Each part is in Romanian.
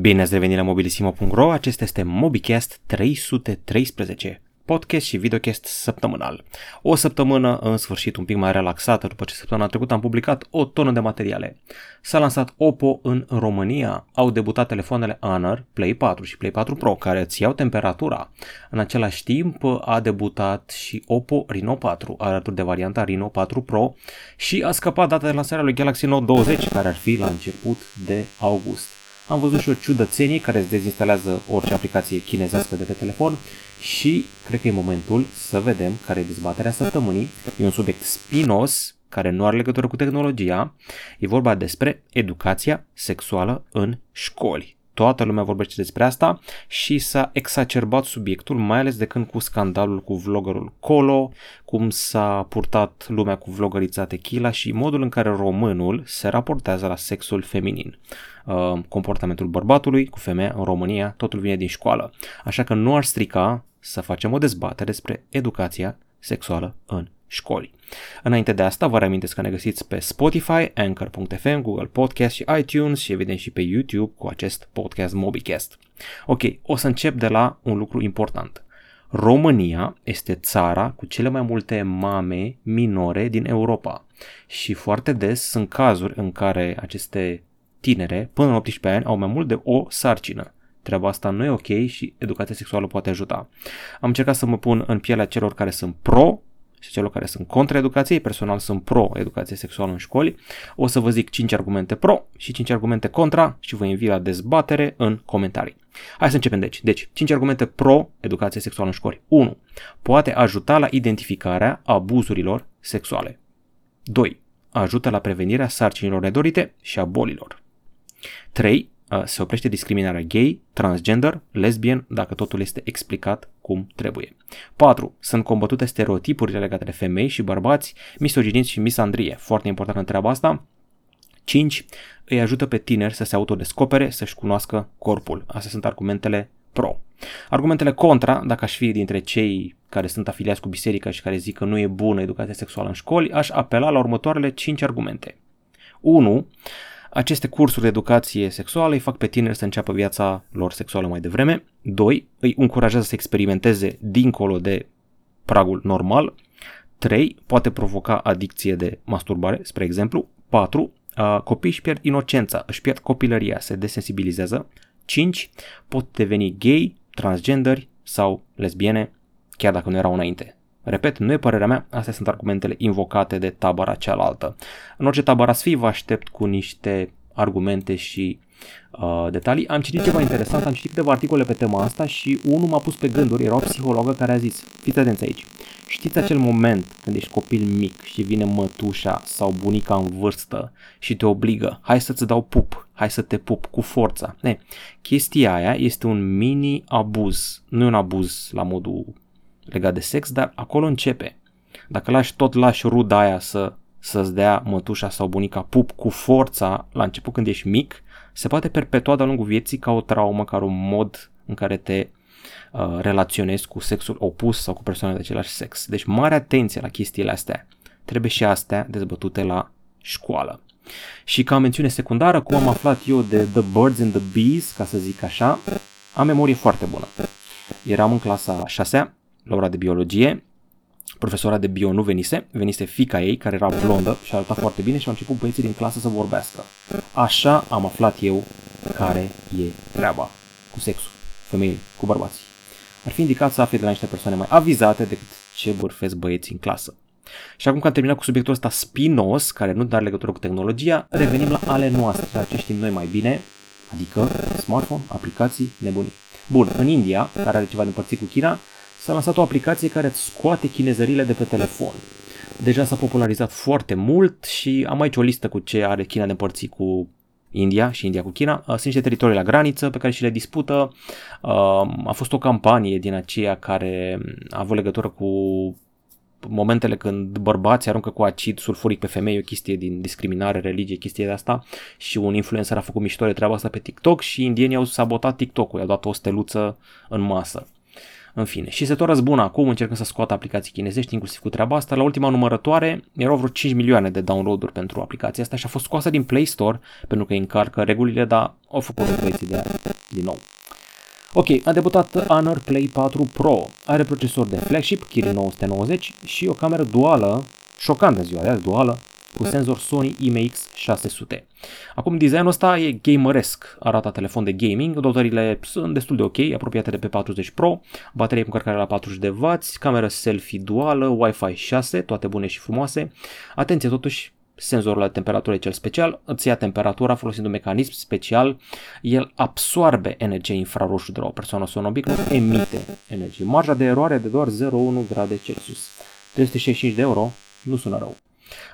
Bine ați revenit la mobilisimo.ro, acesta este MobiCast 313, podcast și videocast săptămânal. O săptămână în sfârșit un pic mai relaxată după ce săptămâna trecută am publicat o tonă de materiale. S-a lansat Oppo în România, au debutat telefoanele Honor, Play 4 și Play 4 Pro care îți iau temperatura. În același timp a debutat și Oppo Reno 4 alături de varianta Reno 4 Pro și a scăpat data de lansare a lui Galaxy Note 20 care ar fi la început de august. Am văzut și o ciudățenie care îți dezinstalează orice aplicație chinezească de pe telefon și cred că e momentul să vedem care e dezbaterea săptămânii. E un subiect spinos care nu are legătură cu tehnologia. E vorba despre educația sexuală în școli. Toată lumea vorbește despre asta și s-a exacerbat subiectul, mai ales de când cu scandalul cu vloggerul Colo, cum s-a purtat lumea cu vlogărița Tequila și modul în care românul se raportează la sexul feminin. Uh, comportamentul bărbatului cu femeia în România, totul vine din școală. Așa că nu ar strica să facem o dezbatere despre educația sexuală în școli. Înainte de asta, vă reamintesc că ne găsiți pe Spotify, Anchor.fm, Google Podcast și iTunes și evident și pe YouTube cu acest podcast MobiCast. Ok, o să încep de la un lucru important. România este țara cu cele mai multe mame minore din Europa și foarte des sunt cazuri în care aceste tinere până în 18 ani au mai mult de o sarcină. Treaba asta nu e ok și educația sexuală poate ajuta. Am încercat să mă pun în pielea celor care sunt pro și celor care sunt contra educației, personal sunt pro educație sexuală în școli. O să vă zic 5 argumente pro și 5 argumente contra și vă invit la dezbatere în comentarii. Hai să începem deci. Deci, 5 argumente pro educație sexuală în școli. 1. Poate ajuta la identificarea abuzurilor sexuale. 2. Ajută la prevenirea sarcinilor nedorite și a bolilor. 3 se oprește discriminarea gay, transgender, lesbian, dacă totul este explicat cum trebuie. 4. Sunt combătute stereotipurile legate de femei și bărbați, misoginism și misandrie. Foarte important în treaba asta. 5. Îi ajută pe tineri să se autodescopere, să-și cunoască corpul. Astea sunt argumentele pro. Argumentele contra, dacă aș fi dintre cei care sunt afiliați cu biserica și care zic că nu e bună educația sexuală în școli, aș apela la următoarele 5 argumente. 1. Aceste cursuri de educație sexuală îi fac pe tineri să înceapă viața lor sexuală mai devreme. 2. Îi încurajează să experimenteze dincolo de pragul normal. 3. Poate provoca adicție de masturbare, spre exemplu. 4. Copiii își pierd inocența, își pierd copilăria, se desensibilizează. 5. Pot deveni gay, transgenderi sau lesbiene, chiar dacă nu erau înainte. Repet, nu e părerea mea, astea sunt argumentele invocate de tabăra cealaltă. În orice tabără ați fi, vă aștept cu niște argumente și uh, detalii. Am citit ceva interesant, am citit câteva articole pe tema asta și unul m-a pus pe gânduri, era o psihologă care a zis, fiți atenți aici, știți acel moment când ești copil mic și vine mătușa sau bunica în vârstă și te obligă, hai să-ți dau pup, hai să te pup cu forța. Ne, chestia aia este un mini abuz, nu e un abuz la modul legat de sex, dar acolo începe. Dacă lași tot lași ruda aia să, să-ți dea mătușa sau bunica pup cu forța la început când ești mic, se poate perpetua de-a lungul vieții ca o traumă, ca un mod în care te uh, relaționezi cu sexul opus sau cu persoane de același sex. Deci mare atenție la chestiile astea. Trebuie și astea dezbătute la școală. Și ca mențiune secundară, cum am aflat eu de The Birds and the Bees, ca să zic așa, am memorie foarte bună. Eram în clasa 6 la ora de biologie, profesora de bio nu venise, venise fica ei, care era blondă și arăta foarte bine și au început băieții din clasă să vorbească. Așa am aflat eu care e treaba cu sexul, femeile, cu bărbații. Ar fi indicat să afli de la niște persoane mai avizate decât ce bârfesc băieții în clasă. Și acum că am terminat cu subiectul ăsta spinos, care nu are legătură cu tehnologia, revenim la ale noastre, la ce știm noi mai bine, adică smartphone, aplicații, nebunii. Bun, în India, care are ceva de împărțit cu China, s-a lansat o aplicație care îți scoate chinezările de pe telefon. Deja s-a popularizat foarte mult și am aici o listă cu ce are China de împărțit cu India și India cu China. Uh, sunt niște teritorii la graniță pe care și le dispută. Uh, a fost o campanie din aceea care a avut legătură cu momentele când bărbații aruncă cu acid sulfuric pe femei, o chestie din discriminare, religie, chestie de asta și un influencer a făcut mișto de treaba asta pe TikTok și indienii au sabotat TikTok-ul, i-au dat o steluță în masă. În fine, și se tot răzbună acum, încercând să scoată aplicații chinezești, inclusiv cu treaba asta. La ultima numărătoare erau vreo 5 milioane de download-uri pentru aplicația asta și a fost scoasă din Play Store pentru că încarcă regulile, dar au făcut o de aia din nou. Ok, a debutat Honor Play 4 Pro. Are procesor de flagship Kirin 990 și o cameră duală, șocant în ziua de azi, duală, cu senzor Sony IMX600. Acum designul ăsta e gameresc, arată telefon de gaming, dotările sunt destul de ok, apropiate de P40 Pro, baterie cu încărcare la 40 de W, cameră selfie duală, Wi-Fi 6, toate bune și frumoase. Atenție totuși, senzorul de temperatură e cel special, îți ia temperatura folosind un mecanism special, el absorbe energie infraroșu de la o persoană sonobic, nu emite energie. Marja de eroare de doar 0,1 grade Celsius. 365 de euro, nu sună rău.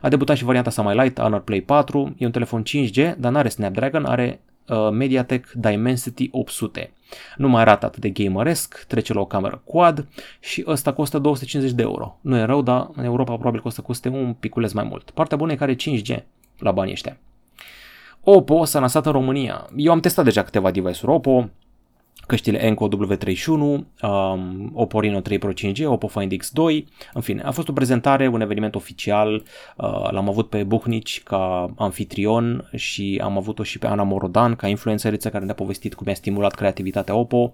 A debutat și varianta sa mai light, Honor Play 4, e un telefon 5G, dar nu are Snapdragon, are uh, Mediatek Dimensity 800. Nu mai arată atât de gameresc, trece la o cameră quad și ăsta costă 250 de euro. Nu e rău, dar în Europa probabil costă coste un piculeț mai mult. Partea bună e că are 5G la banii ăștia. Oppo s-a lansat în România. Eu am testat deja câteva device-uri Oppo, căștile Enco W31, um, Oppo Reno 3 Pro 5G, Oppo Find X2, în fine, a fost o prezentare, un eveniment oficial, uh, l-am avut pe Buhnici ca anfitrion și am avut-o și pe Ana Morodan ca influențăriță care ne-a povestit cum a stimulat creativitatea Oppo.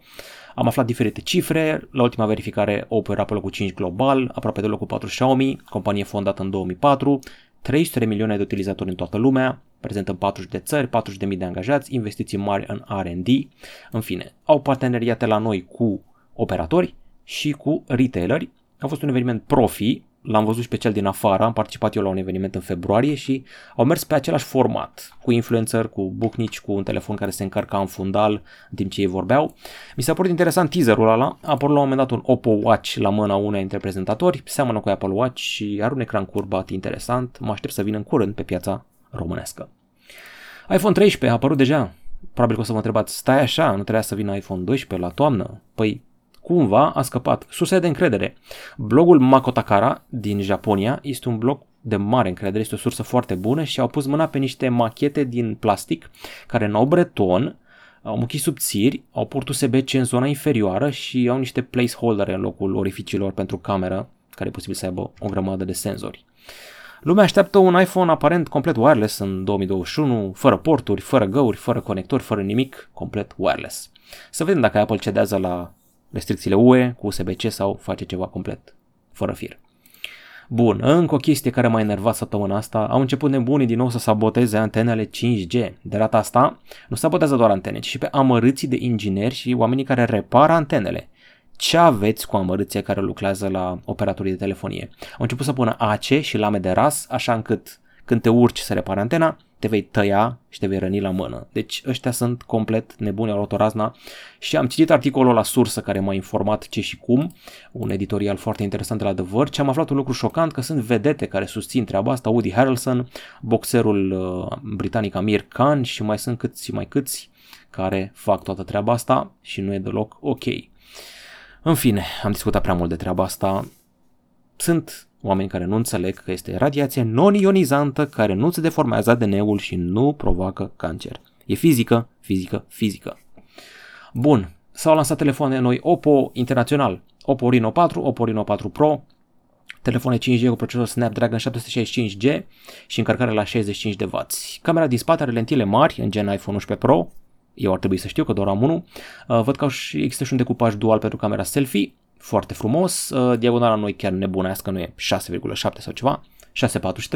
Am aflat diferite cifre, la ultima verificare Oppo era pe locul 5 global, aproape de locul 4 Xiaomi, companie fondată în 2004, 300 de milioane de utilizatori în toată lumea, prezent în 40 de țări, 40.000 de angajați, investiții mari în R&D, în fine, au parteneriate la noi cu operatori și cu retaileri. A fost un eveniment profi, l-am văzut și pe cel din afară, am participat eu la un eveniment în februarie și au mers pe același format, cu influencer, cu bucnici, cu un telefon care se încărca în fundal în timp ce ei vorbeau. Mi s-a părut interesant teaserul ăla, a apărut la un moment dat un Oppo Watch la mâna unei dintre prezentatori, seamănă cu Apple Watch și are un ecran curbat interesant, mă aștept să vină în curând pe piața românească. iPhone 13 a apărut deja. Probabil că o să vă întrebați, stai așa, nu trebuia să vină iPhone 12 la toamnă? Păi, cumva a scăpat. Surse de încredere. Blogul Makotakara din Japonia este un blog de mare încredere, este o sursă foarte bună și au pus mâna pe niște machete din plastic care n-au breton, au muchii subțiri, au port USB-C în zona inferioară și au niște placeholder în locul orificiilor pentru cameră, care e posibil să aibă o grămadă de senzori. Lumea așteaptă un iPhone aparent complet wireless în 2021, fără porturi, fără găuri, fără conectori, fără nimic, complet wireless. Să vedem dacă Apple cedează la restricțiile UE cu USB-C sau face ceva complet fără fir. Bun, încă o chestie care m-a enervat săptămâna asta, au început nebunii din nou să saboteze antenele 5G. De data asta, nu sabotează doar antene, ci și pe amărâții de ingineri și oamenii care repară antenele ce aveți cu amărâția care lucrează la operatorii de telefonie. Au început să pună AC și lame de ras, așa încât când te urci să repari antena, te vei tăia și te vei răni la mână. Deci ăștia sunt complet nebuni, au luat o razna și am citit articolul la sursă care m-a informat ce și cum, un editorial foarte interesant de la The Verge și am aflat un lucru șocant că sunt vedete care susțin treaba asta, Woody Harrelson, boxerul uh, britanic Amir Khan și mai sunt câți mai câți care fac toată treaba asta și nu e deloc ok. În fine, am discutat prea mult de treaba asta. Sunt oameni care nu înțeleg că este radiație non-ionizantă care nu se deformează ADN-ul și nu provoacă cancer. E fizică, fizică, fizică. Bun, s-au lansat telefoane noi Oppo internațional, Oppo Reno 4, Oppo Reno 4 Pro, telefoane 5G cu procesor Snapdragon 765G și încărcare la 65 de W. Camera din spate are lentile mari în gen iPhone 11 Pro, eu ar trebui să știu că doar am unul. Uh, văd că și, există și un decupaj dual pentru camera selfie, foarte frumos. Uh, diagonala noi chiar nebunească, nu e 6,7 sau ceva.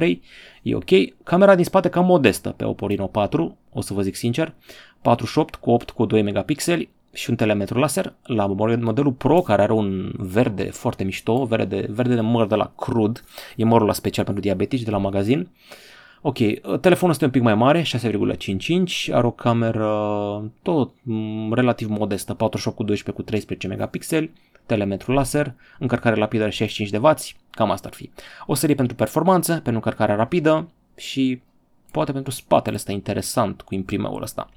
6.43, e ok. Camera din spate cam modestă pe Oppo Reno 4, o să vă zic sincer. 48 cu 8 cu 2 megapixeli și un telemetru laser. La modelul Pro, care are un verde foarte mișto, verde, verde de măr de la Crud, e mărul la special pentru diabetici de la magazin. Uh, Ok, telefonul este un pic mai mare, 6,55, are o cameră tot relativ modestă, 48 cu 12 cu 13 megapixeli, telemetru laser, încărcare rapidă de 65 de W, cam asta ar fi. O serie pentru performanță, pentru încărcare rapidă și poate pentru spatele ăsta interesant cu imprimeul ăsta.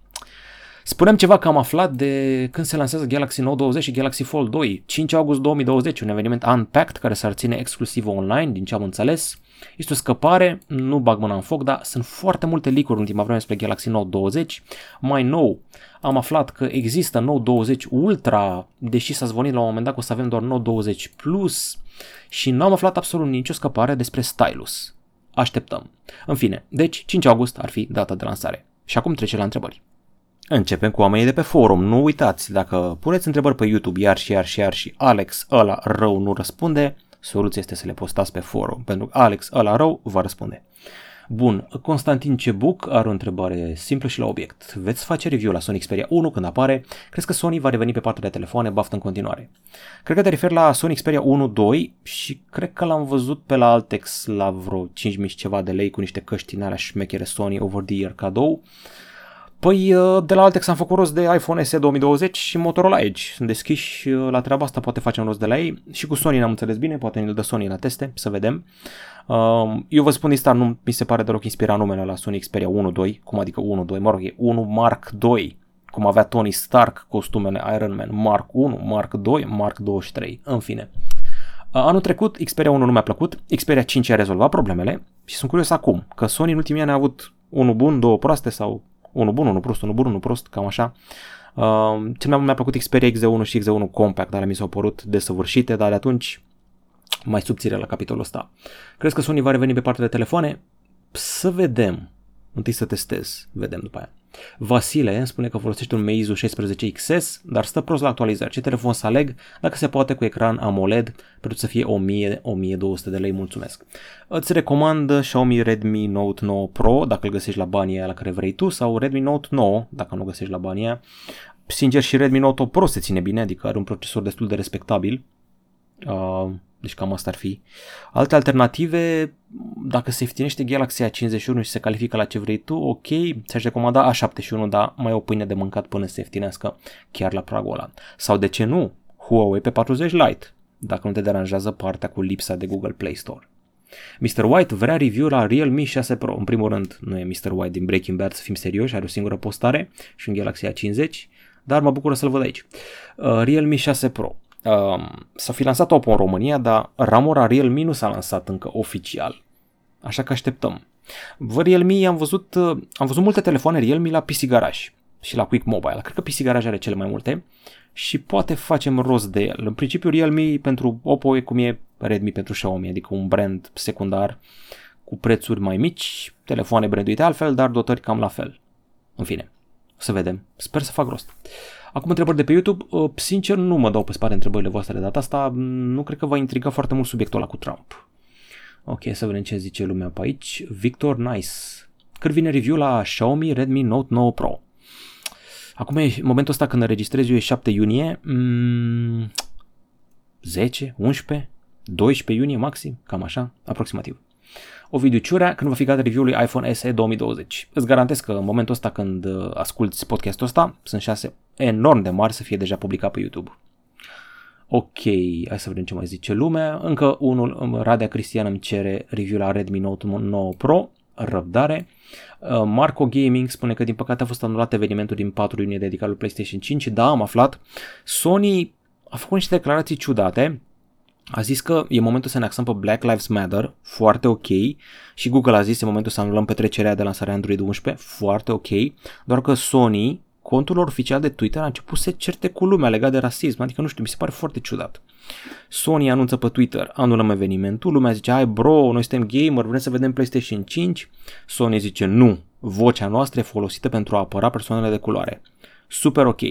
Spunem ceva că am aflat de când se lansează Galaxy Note 20 și Galaxy Fold 2. 5 august 2020, un eveniment Unpacked care s-ar ține exclusiv online, din ce am înțeles. Este o scăpare, nu bag mâna în foc, dar sunt foarte multe leak-uri în ultima vreme despre Galaxy Note 20. Mai nou, am aflat că există Note 20 Ultra, deși s-a zvonit la un moment dat că o să avem doar Note 20 Plus și nu am aflat absolut nicio scăpare despre stylus. Așteptăm. În fine, deci 5 august ar fi data de lansare. Și acum trece la întrebări. Începem cu oamenii de pe forum. Nu uitați, dacă puneți întrebări pe YouTube iar și iar și iar și Alex ăla rău nu răspunde, soluția este să le postați pe forum, pentru că Alex ăla rău va răspunde. Bun, Constantin Cebuc are o întrebare simplă și la obiect. Veți face review la Sony Xperia 1 când apare? Crezi că Sony va reveni pe partea de telefoane, baftă în continuare? Cred că te referi la Sony Xperia 1-2 și cred că l-am văzut pe la Altex la vreo 5.000 ceva de lei cu niște căști din alea șmechere Sony over the year cadou. Păi uh, de la Altex am făcut rost de iPhone SE 2020 și Motorola Edge. Sunt deschiși uh, la treaba asta, poate facem rost de la ei. Și cu Sony n-am înțeles bine, poate ne dă Sony la teste, să vedem. Um, eu vă spun din start, nu mi se pare deloc inspirat numele la Sony Xperia 1.2, cum adică 1.2, mă rog, e 1 Mark 2, cum avea Tony Stark costumele Iron Man, Mark 1, Mark 2, Mark 23, în fine. Uh, anul trecut Xperia 1 nu mi-a plăcut, Xperia 5 a rezolvat problemele și sunt curios acum, că Sony în ultimii ani a avut unul bun, două proaste sau unul bun, unul prost, unul bun, unul prost, cam așa. Uh, cel mai mult mi-a plăcut Xperia X1 și X1 Compact, dar mi s-au părut desăvârșite, dar de atunci mai subțire la capitolul ăsta. Crezi că Sony va reveni pe partea de telefoane? Să vedem. Întâi să testez, vedem după aia. Vasile îmi spune că folosește un Meizu 16 XS, dar stă prost la actualizări. Ce telefon să aleg? Dacă se poate cu ecran AMOLED, pentru să fie 1000-1200 de lei, mulțumesc. Îți recomand Xiaomi Redmi Note 9 Pro, dacă îl găsești la banii la care vrei tu, sau Redmi Note 9, dacă nu găsești la banii Sincer, și Redmi Note 8 Pro se ține bine, adică are un procesor destul de respectabil. Uh, deci cam asta ar fi. Alte alternative, dacă se ieftinește Galaxy A51 și se califică la ce vrei tu, ok, ți-aș recomanda A71, dar mai o pâine de mâncat până se ieftinească chiar la pragul ăla. Sau de ce nu, Huawei P40 Lite, dacă nu te deranjează partea cu lipsa de Google Play Store. Mr. White vrea review la Realme 6 Pro. În primul rând, nu e Mr. White din Breaking Bad, să fim serioși, are o singură postare și un Galaxy A50, dar mă bucur să-l văd aici. Uh, Realme 6 Pro. Uh, s-a fi lansat Oppo în România, dar ramura Realme nu s-a lansat încă oficial. Așa că așteptăm. Vă Realme am văzut, uh, am văzut multe telefoane Realme la PC Garage și la Quick Mobile. Cred că PC Garage are cele mai multe și poate facem rost de el. În principiu Realme pentru Oppo e cum e Redmi pentru Xiaomi, adică un brand secundar cu prețuri mai mici, telefoane branduite altfel, dar dotări cam la fel. În fine, să vedem. Sper să fac rost. Acum întrebări de pe YouTube. Uh, sincer, nu mă dau pe spate întrebările voastre de data asta. Nu cred că va intriga foarte mult subiectul ăla cu Trump. Ok, să vedem ce zice lumea pe aici. Victor Nice. Când vine review la Xiaomi Redmi Note 9 Pro? Acum e momentul ăsta când înregistrez eu e 7 iunie. Mm, 10, 11, 12 iunie maxim, cam așa, aproximativ. Ovidiu Ciurea când va fi gata review-ului iPhone SE 2020. Îți garantez că în momentul ăsta când uh, asculti podcastul ăsta, sunt șanse enorm de mari să fie deja publicat pe YouTube. Ok, hai să vedem ce mai zice lumea. Încă unul, um, Radea Cristian îmi cere review la Redmi Note 9 Pro, răbdare. Uh, Marco Gaming spune că din păcate a fost anulat evenimentul din 4 iunie dedicat lui PlayStation 5. Da, am aflat. Sony a făcut niște declarații ciudate a zis că e momentul să ne axăm pe Black Lives Matter, foarte ok, și Google a zis e momentul să anulăm petrecerea de lansare Android 11, foarte ok, doar că Sony, contul lor oficial de Twitter a început să se certe cu lumea legat de rasism, adică nu știu, mi se pare foarte ciudat. Sony anunță pe Twitter, anulăm evenimentul, lumea zice, hai bro, noi suntem gamer, vrem să vedem PlayStation 5, Sony zice, nu, vocea noastră e folosită pentru a apăra persoanele de culoare super ok.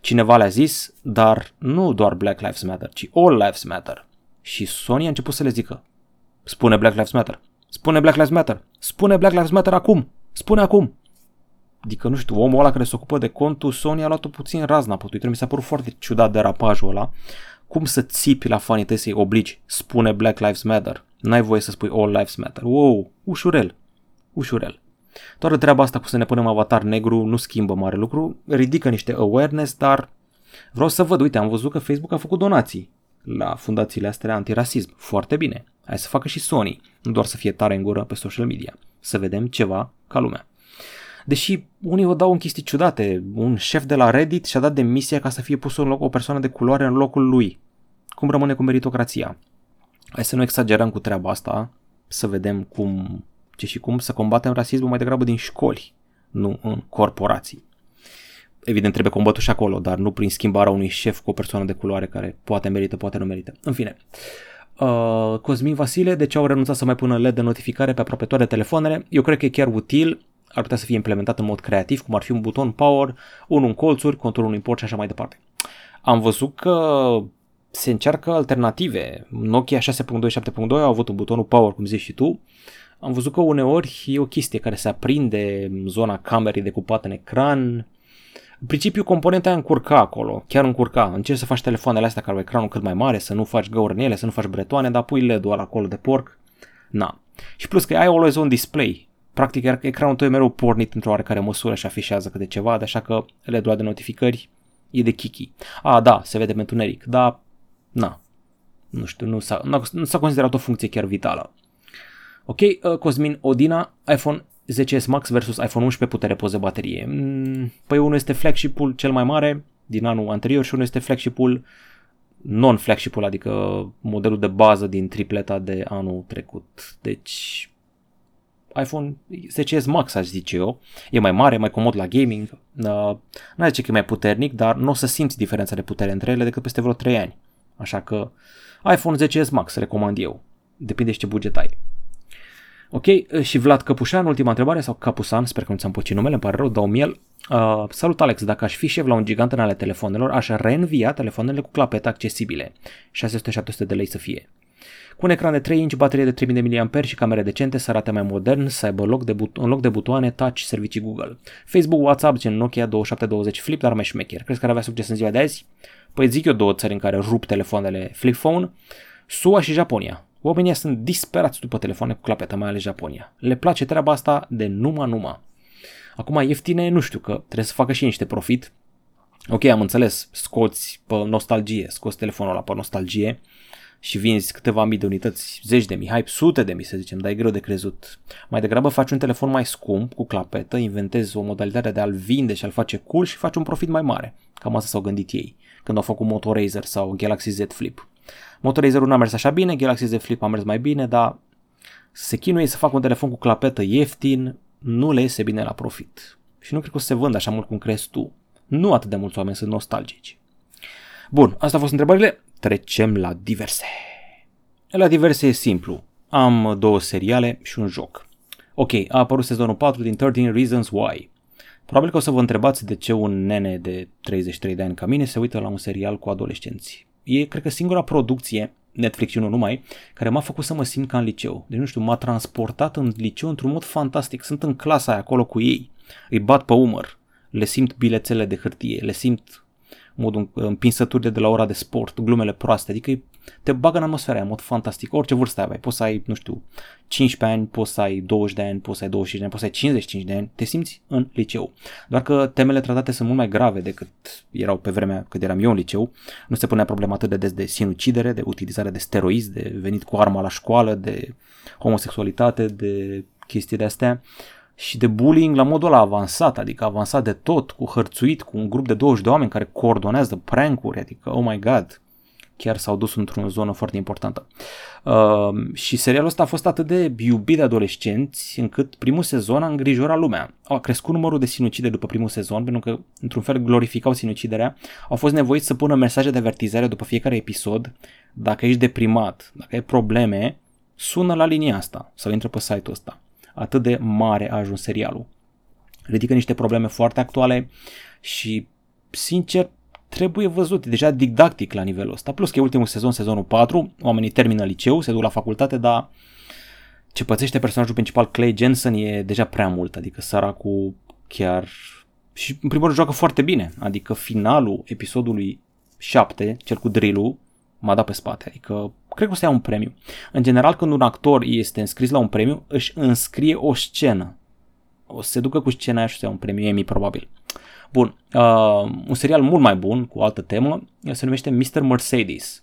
Cineva le-a zis, dar nu doar Black Lives Matter, ci All Lives Matter. Și Sony a început să le zică, spune Black Lives Matter, spune Black Lives Matter, spune Black Lives Matter acum, spune acum. Adică, nu știu, omul ăla care se ocupă de contul Sony a luat-o puțin razna pe Twitter. Mi s-a părut foarte ciudat derapajul ăla. Cum să țipi la fanii tăi să-i obligi, spune Black Lives Matter. N-ai voie să spui All Lives Matter. Wow, ușurel, ușurel. Toată treaba asta cu să ne punem avatar negru nu schimbă mare lucru, ridică niște awareness, dar vreau să văd, uite, am văzut că Facebook a făcut donații la fundațiile astea antirasism. Foarte bine. Hai să facă și Sony, nu doar să fie tare în gură pe social media. Să vedem ceva ca lumea. Deși unii o dau în chestii ciudate. Un șef de la Reddit și-a dat demisia ca să fie pus în loc o persoană de culoare în locul lui. Cum rămâne cu meritocrația? Hai să nu exagerăm cu treaba asta, să vedem cum, ce și cum să combatem rasismul mai degrabă din școli, nu în corporații. Evident trebuie combătut și acolo, dar nu prin schimbarea unui șef cu o persoană de culoare care poate merită, poate nu merită. În fine, uh, Cosmin Vasile, de ce au renunțat să mai pună LED de notificare pe aproape toate telefoanele? Eu cred că e chiar util, ar putea să fie implementat în mod creativ, cum ar fi un buton power, unul în colțuri, controlul unui port și așa mai departe. Am văzut că se încearcă alternative. Nokia 6.2, 7.2 au avut un butonul power, cum zici și tu. Am văzut că uneori e o chestie care se aprinde în zona camerei decupată în ecran. În principiu, componenta aia încurca acolo, chiar încurca. Încerci să faci telefoanele astea care au ecranul cât mai mare, să nu faci găuri în ele, să nu faci bretoane, dar pui LED-ul acolo de porc. Na. Și plus că ai always on display. Practic, ecranul tău e mereu pornit într-o oarecare măsură și afișează câte ceva, de așa că LED-ul de notificări e de kiki. A, da, se vede pe întuneric, dar na, nu știu, nu s-a, nu s-a considerat o funcție chiar vitală. Ok, uh, Cosmin Odina, iPhone 10s Max versus iPhone 11 putere poze baterie. Mm, păi unul este flagship-ul cel mai mare din anul anterior și unul este flagship-ul non-flagship-ul, adică modelul de bază din tripleta de anul trecut. Deci iPhone 10s Max, aș zice eu. E mai mare, mai comod la gaming. Uh, nu zice că e mai puternic, dar nu o să simți diferența de putere între ele decât peste vreo 3 ani. Așa că iPhone 10s Max recomand eu. Depinde și ce buget ai. Ok, și Vlad Căpușan, ultima întrebare, sau Capusan, sper că nu ți-am pocit numele, îmi pare rău, dau miel. Uh, salut Alex, dacă aș fi șef la un gigant în ale telefonelor, aș reînvia telefoanele cu clapete accesibile, 600-700 de lei să fie. Cu un ecran de 3 inch, baterie de 3000 mAh și camere decente, să arate mai modern, să aibă loc de but- în loc de butoane, touch, servicii Google. Facebook, WhatsApp, gen Nokia 2720 Flip, dar mai șmecher. Crezi că ar avea succes în ziua de azi? Păi zic eu două țări în care rup telefoanele flip phone, SUA și Japonia. Oamenii sunt disperați după telefoane cu clapetă, mai ales Japonia. Le place treaba asta de numai numai. Acum ieftine, nu știu că trebuie să facă și niște profit. Ok, am înțeles, scoți pe nostalgie, scoți telefonul ăla pe nostalgie și vinzi câteva mii de unități, zeci de mii, hai, sute de mii să zicem, dar e greu de crezut. Mai degrabă faci un telefon mai scump, cu clapetă, inventezi o modalitate de a-l vinde și a-l face cool și faci un profit mai mare. Cam asta s-au gândit ei când au făcut Moto Razer sau Galaxy Z Flip. Moto Razer nu a mers așa bine, Galaxy Z Flip a mers mai bine, dar se chinuie să facă un telefon cu clapetă ieftin, nu le iese bine la profit. Și nu cred că o să se vândă așa mult cum crezi tu. Nu atât de mulți oameni sunt nostalgici. Bun, asta au fost întrebările. Trecem la diverse. La diverse e simplu. Am două seriale și un joc. Ok, a apărut sezonul 4 din 13 Reasons Why. Probabil că o să vă întrebați de ce un nene de 33 de ani ca mine se uită la un serial cu adolescenți. E, cred că, singura producție, Netflix și nu numai, care m-a făcut să mă simt ca în liceu. Deci, nu știu, m-a transportat în liceu într-un mod fantastic. Sunt în clasa aia acolo cu ei, îi bat pe umăr, le simt bilețele de hârtie, le simt modul împinsături de la ora de sport, glumele proaste, adică te bagă în atmosfera în mod fantastic, orice vârstă ai, poți să ai, nu știu, 15 ani, poți să ai 20 de ani, poți să ai 25 de ani, poți să ai 55 de ani, te simți în liceu. Doar că temele tratate sunt mult mai grave decât erau pe vremea când eram eu în liceu, nu se punea problema atât de des de sinucidere, de utilizare de steroizi, de venit cu arma la școală, de homosexualitate, de chestii de astea și de bullying la modul ăla avansat, adică avansat de tot, cu hărțuit, cu un grup de 20 de oameni care coordonează prank-uri, adică, oh my god, chiar s-au dus într-o zonă foarte importantă. Uh, și serialul ăsta a fost atât de iubit de adolescenți încât primul sezon a îngrijorat lumea. A crescut numărul de sinucide după primul sezon pentru că într-un fel glorificau sinuciderea. Au fost nevoiți să pună mesaje de avertizare după fiecare episod. Dacă ești deprimat, dacă ai probleme, sună la linia asta sau intră pe site-ul ăsta. Atât de mare a ajuns serialul. Ridică niște probleme foarte actuale și, sincer, trebuie văzut, deja didactic la nivelul ăsta. Plus că e ultimul sezon, sezonul 4, oamenii termină liceu, se duc la facultate, dar ce pățește personajul principal Clay Jensen e deja prea mult, adică săracul chiar și în primul rând joacă foarte bine, adică finalul episodului 7, cel cu drill m-a dat pe spate, adică cred că o să ia un premiu. În general, când un actor este înscris la un premiu, își înscrie o scenă. O să se ducă cu scena aia și o să ia un premiu Emmy, probabil. Bun, uh, un serial mult mai bun, cu o altă temă, se numește Mr. Mercedes.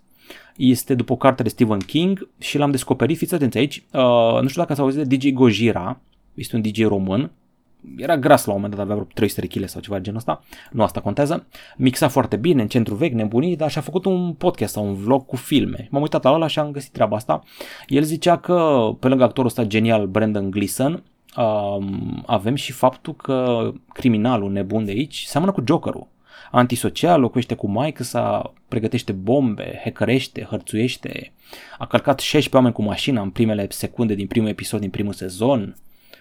Este după o carte de Stephen King și l-am descoperit, fiți atenți aici, uh, nu știu dacă ați auzit de DJ Gojira, este un DJ român, era gras la un moment dat, avea vreo 300 kg sau ceva de genul ăsta, nu asta contează. Mixa foarte bine, în centru vechi, nebunit, dar și-a făcut un podcast sau un vlog cu filme. M-am uitat la ăla și am găsit treaba asta. El zicea că, pe lângă actorul ăsta genial, Brandon Gleeson, um, avem și faptul că criminalul nebun de aici seamănă cu Jokerul. Antisocial, locuiește cu maică sa, pregătește bombe, hackerește, hărțuiește, a călcat 16 oameni cu mașina în primele secunde din primul episod din primul sezon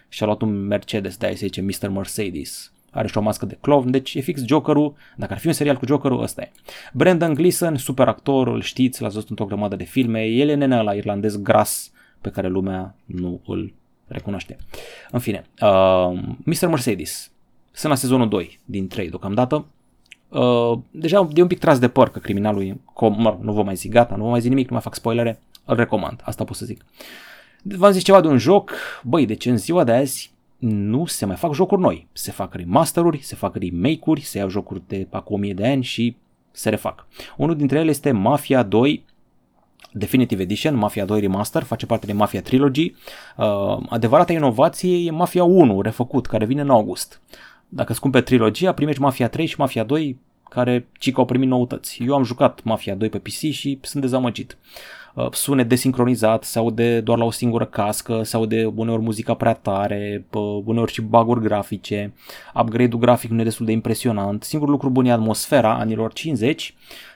și a luat un Mercedes, de aia se zice Mr. Mercedes. Are și o mască de clown, deci e fix Jokerul, dacă ar fi un serial cu Jokerul, ăsta e. Brandon Gleeson, super actor, îl știți, l-ați văzut într-o grămadă de filme, el e nenea la irlandez gras pe care lumea nu îl recunoaște. În fine, uh, Mr. Mercedes, sunt la sezonul 2 din 3 deocamdată. Uh, deja e un pic tras de păr că criminalul e, com, mă, nu vă mai zic gata, nu vă mai zic nimic, nu mai fac spoilere, îl recomand, asta pot să zic. V-am zis ceva de un joc, băi, deci în ziua de azi nu se mai fac jocuri noi, se fac remasteruri, se fac remake-uri, se iau jocuri de acum 1000 de ani și se refac. Unul dintre ele este Mafia 2 Definitive Edition, Mafia 2 Remaster, face parte din Mafia Trilogy. Uh, adevărata inovație e Mafia 1, refăcut, care vine în august. Dacă îți cumperi trilogia, primești Mafia 3 și Mafia 2, care cică au primit noutăți. Eu am jucat Mafia 2 pe PC și sunt dezamăgit. Uh, sunet desincronizat, se aude doar la o singură cască, se aude uneori muzica prea tare, uneori și baguri grafice, upgrade-ul grafic nu e destul de impresionant. Singurul lucru bun e atmosfera anilor 50,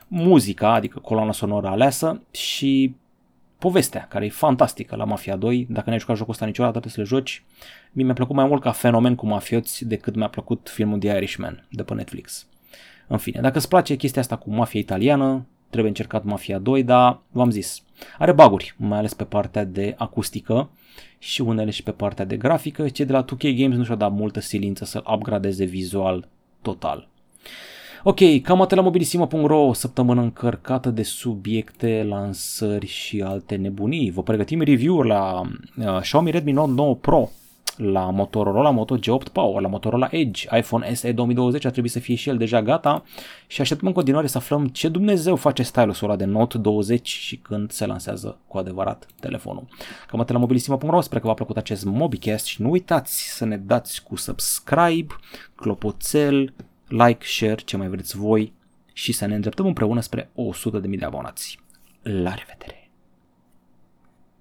muzica, adică coloana sonoră aleasă și povestea, care e fantastică la Mafia 2. Dacă n-ai jucat jocul ăsta niciodată, trebuie să le joci. Mie mi-a plăcut mai mult ca fenomen cu mafioți decât mi-a plăcut filmul The Irishman de pe Netflix. În fine, dacă îți place chestia asta cu mafia italiană, trebuie încercat Mafia 2, dar v-am zis, are baguri, mai ales pe partea de acustică și unele și pe partea de grafică. Cei de la 2K Games nu și-au dat multă silință să upgradeze vizual total. Ok, cam atât la mobilisimo.ro, o săptămână încărcată de subiecte, lansări și alte nebunii. Vă pregătim review-uri la uh, Xiaomi Redmi Note 9 Pro, la Motorola Moto G8 Power, la Motorola Edge, iPhone SE 2020 ar trebui să fie și el deja gata și așteptăm în continuare să aflăm ce Dumnezeu face stylusul ăla de Note 20 și când se lansează cu adevărat telefonul. Cam atât la mobilisimo.ro, sper că v-a plăcut acest Mobicast și nu uitați să ne dați cu subscribe, clopoțel, like, share, ce mai vreți voi și să ne îndreptăm împreună spre 100.000 de abonați. La revedere!